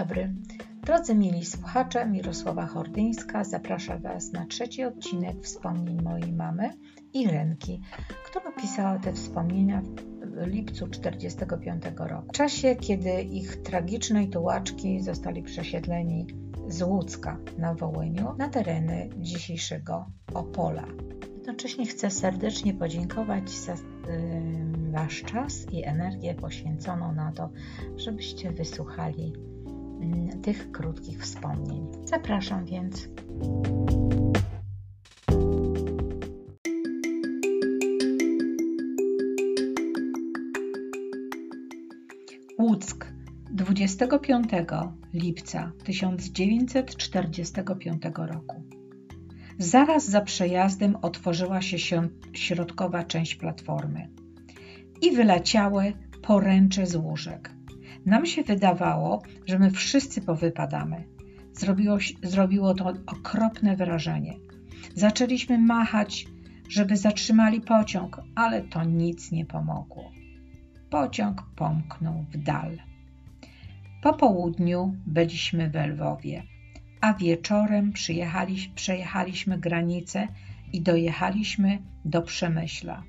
dobry. Drodzy mili słuchacze, Mirosława Hordyńska zaprasza Was na trzeci odcinek wspomnień mojej mamy Irenki, która pisała te wspomnienia w lipcu 1945 roku. W czasie, kiedy ich tragicznej tułaczki zostali przesiedleni z Łódzka na Wołyniu na tereny dzisiejszego Opola. Jednocześnie chcę serdecznie podziękować za yy, Wasz czas i energię poświęconą na to, żebyście wysłuchali tych krótkich wspomnień. Zapraszam więc. Łuck 25 lipca 1945 roku. Zaraz za przejazdem otworzyła się środkowa część platformy i wyleciały poręcze z łóżek. Nam się wydawało, że my wszyscy powypadamy. Zrobiło, zrobiło to okropne wrażenie. Zaczęliśmy machać, żeby zatrzymali pociąg, ale to nic nie pomogło. Pociąg pomknął w dal. Po południu byliśmy w Lwowie a wieczorem przejechaliśmy granicę i dojechaliśmy do Przemyśla.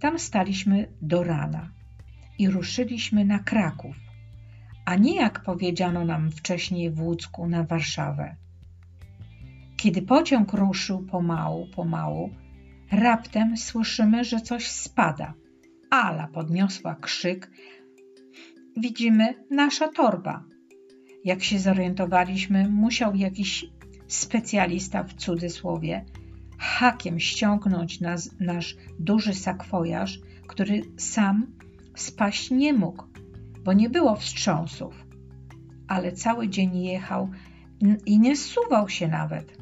Tam staliśmy do rana i ruszyliśmy na Kraków, a nie jak powiedziano nam wcześniej w Łódzku na Warszawę. Kiedy pociąg ruszył pomału, pomału, raptem słyszymy, że coś spada. Ala podniosła krzyk. Widzimy nasza torba. Jak się zorientowaliśmy, musiał jakiś specjalista w cudzysłowie hakiem ściągnąć nas, nasz duży sakwojaż, który sam spaść nie mógł, bo nie było wstrząsów. Ale cały dzień jechał i nie zsuwał się nawet.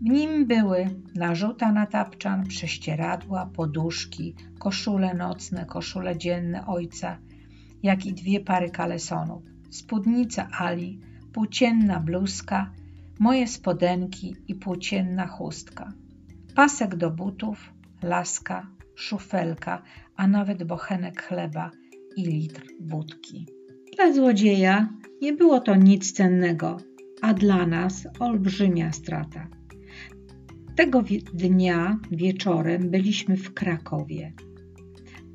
W nim były narzuta na tapczan, prześcieradła, poduszki, koszule nocne, koszule dzienne ojca, jak i dwie pary kalesonów spódnica Ali, płócienna bluzka, moje spodenki i płócienna chustka, pasek do butów, laska, szufelka, a nawet bochenek chleba i litr wódki. Dla złodzieja nie było to nic cennego, a dla nas olbrzymia strata. Tego dnia wieczorem byliśmy w Krakowie,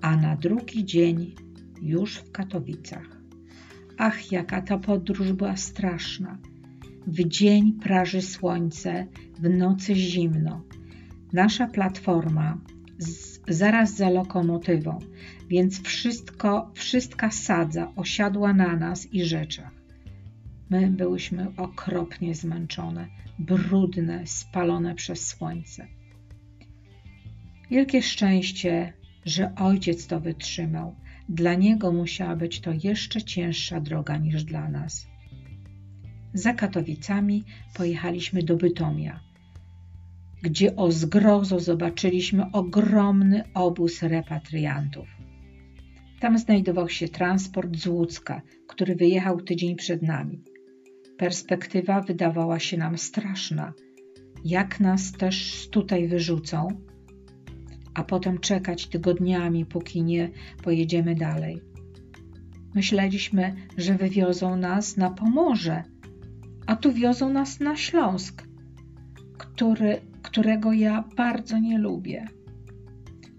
a na drugi dzień już w Katowicach. Ach, jaka ta podróż była straszna. W dzień praży słońce, w nocy zimno. Nasza platforma z, zaraz za lokomotywą, więc wszystko, wszystka sadza osiadła na nas i rzeczach. My byłyśmy okropnie zmęczone, brudne, spalone przez słońce. Wielkie szczęście, że ojciec to wytrzymał dla niego musiała być to jeszcze cięższa droga niż dla nas. Za Katowicami pojechaliśmy do Bytomia, gdzie o zgrozo zobaczyliśmy ogromny obóz repatriantów. Tam znajdował się transport z Łódzka, który wyjechał tydzień przed nami. Perspektywa wydawała się nam straszna. Jak nas też tutaj wyrzucą, a potem czekać tygodniami, póki nie pojedziemy dalej. Myśleliśmy, że wywiozą nas na Pomorze, a tu wiozą nas na Śląsk, który, którego ja bardzo nie lubię.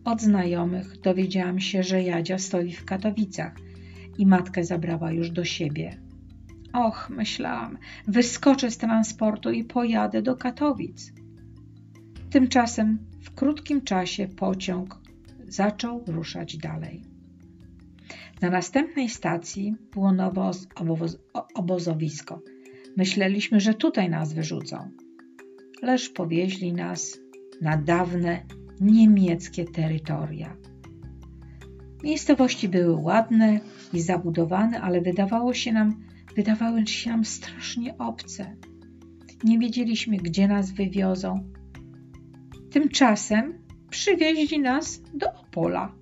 Od znajomych dowiedziałam się, że Jadzia stoi w Katowicach i matkę zabrała już do siebie. Och, myślałam, wyskoczę z transportu i pojadę do Katowic. Tymczasem w krótkim czasie pociąg zaczął ruszać dalej. Na następnej stacji było nowe obozowisko. Myśleliśmy, że tutaj nas wyrzucą, lecz powieźli nas na dawne niemieckie terytoria. Miejscowości były ładne i zabudowane, ale wydawało się nam, wydawały się nam strasznie obce. Nie wiedzieliśmy, gdzie nas wywiozą, Tymczasem przywieźli nas do Opola.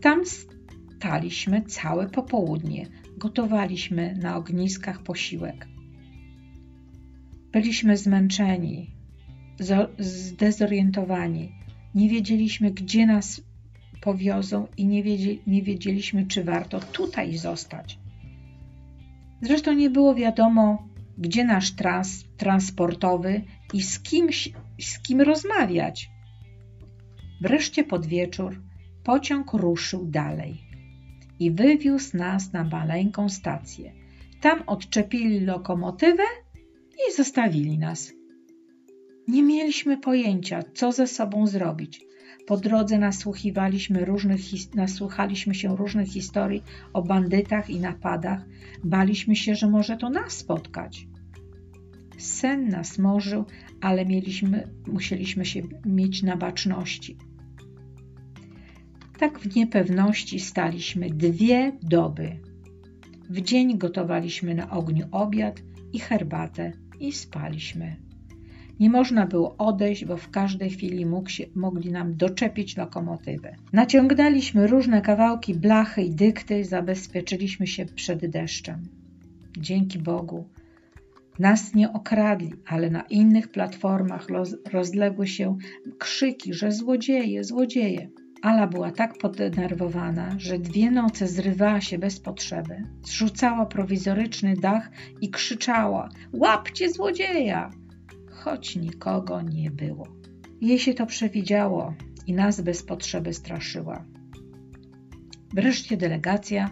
Tam staliśmy całe popołudnie, gotowaliśmy na ogniskach posiłek. Byliśmy zmęczeni, zdezorientowani, nie wiedzieliśmy, gdzie nas powiozą i nie, nie wiedzieliśmy, czy warto tutaj zostać. Zresztą nie było wiadomo, gdzie nasz trans transportowy i z kim, z kim rozmawiać. Wreszcie pod wieczór pociąg ruszył dalej i wywiózł nas na maleńką stację. Tam odczepili lokomotywę i zostawili nas. Nie mieliśmy pojęcia, co ze sobą zrobić. Po drodze nasłuchiwaliśmy różnych, nasłuchaliśmy się różnych historii o bandytach i napadach. Baliśmy się, że może to nas spotkać. Sen nas morzył, ale mieliśmy, musieliśmy się mieć na baczności. Tak w niepewności staliśmy dwie doby. W dzień gotowaliśmy na ogniu obiad i herbatę i spaliśmy. Nie można było odejść, bo w każdej chwili się, mogli nam doczepić lokomotywę. Naciągnęliśmy różne kawałki blachy i dykty, zabezpieczyliśmy się przed deszczem. Dzięki Bogu nas nie okradli, ale na innych platformach rozległy się krzyki, że złodzieje, złodzieje. Ala była tak podenerwowana, że dwie noce zrywała się bez potrzeby, zrzucała prowizoryczny dach i krzyczała: Łapcie złodzieja! Choć nikogo nie było. Jej się to przewidziało i nas bez potrzeby straszyła. Wreszcie delegacja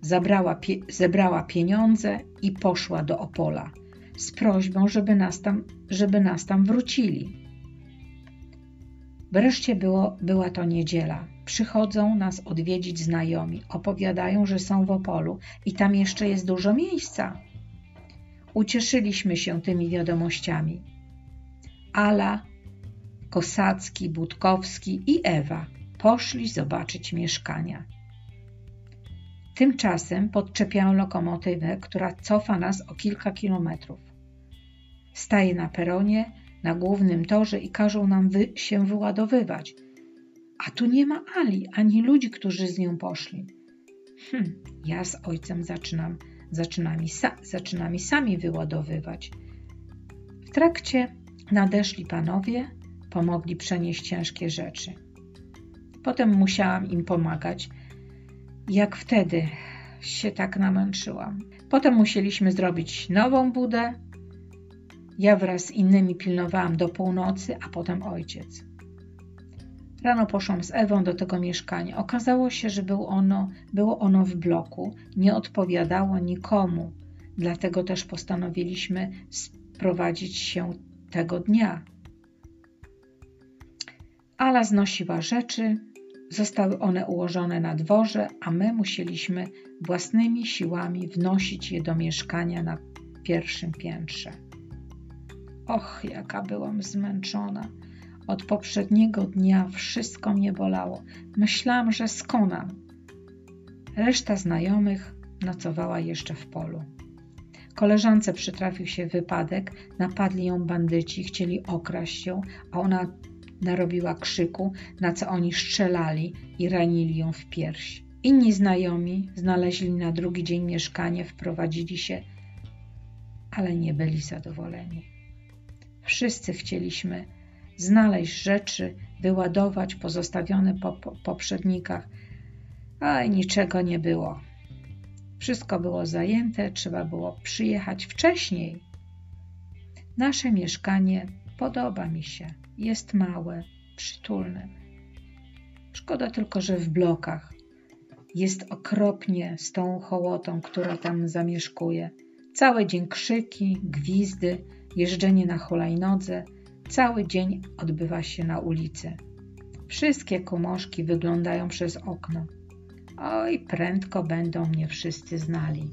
zabrała, zebrała pieniądze i poszła do Opola z prośbą, żeby nas tam, żeby nas tam wrócili. Wreszcie było, była to niedziela. Przychodzą nas odwiedzić znajomi, opowiadają, że są w Opolu i tam jeszcze jest dużo miejsca. Ucieszyliśmy się tymi wiadomościami. Ala, Kosacki, Budkowski i Ewa poszli zobaczyć mieszkania. Tymczasem podczepiają lokomotywę, która cofa nas o kilka kilometrów. Staje na peronie, na głównym torze i każą nam wy się wyładowywać. A tu nie ma Ali, ani ludzi, którzy z nią poszli. Hm, ja z ojcem zaczynam, zaczynamy, sa, sami wyładowywać. W trakcie Nadeszli panowie, pomogli przenieść ciężkie rzeczy. Potem musiałam im pomagać. Jak wtedy się tak namęczyłam. Potem musieliśmy zrobić nową budę. Ja wraz z innymi pilnowałam do północy, a potem ojciec. Rano poszłam z Ewą do tego mieszkania. Okazało się, że było ono, było ono w bloku, nie odpowiadało nikomu. Dlatego też postanowiliśmy sprowadzić się tego dnia. Ala znosiła rzeczy, zostały one ułożone na dworze, a my musieliśmy własnymi siłami wnosić je do mieszkania na pierwszym piętrze. Och, jaka byłam zmęczona. Od poprzedniego dnia wszystko mnie bolało. Myślałam, że skonam. Reszta znajomych nocowała jeszcze w polu. Koleżance przytrafił się wypadek, napadli ją bandyci, chcieli okraść ją, a ona narobiła krzyku, na co oni strzelali i ranili ją w pierś. Inni znajomi znaleźli na drugi dzień mieszkanie, wprowadzili się, ale nie byli zadowoleni. Wszyscy chcieliśmy znaleźć rzeczy, wyładować pozostawione po, po poprzednikach, ale niczego nie było. Wszystko było zajęte, trzeba było przyjechać wcześniej. Nasze mieszkanie podoba mi się. Jest małe, przytulne. Szkoda tylko, że w blokach. Jest okropnie z tą hołotą, która tam zamieszkuje. Cały dzień krzyki, gwizdy, jeżdżenie na hulajnodze. Cały dzień odbywa się na ulicy. Wszystkie komoszki wyglądają przez okno. Oj, prędko będą mnie wszyscy znali.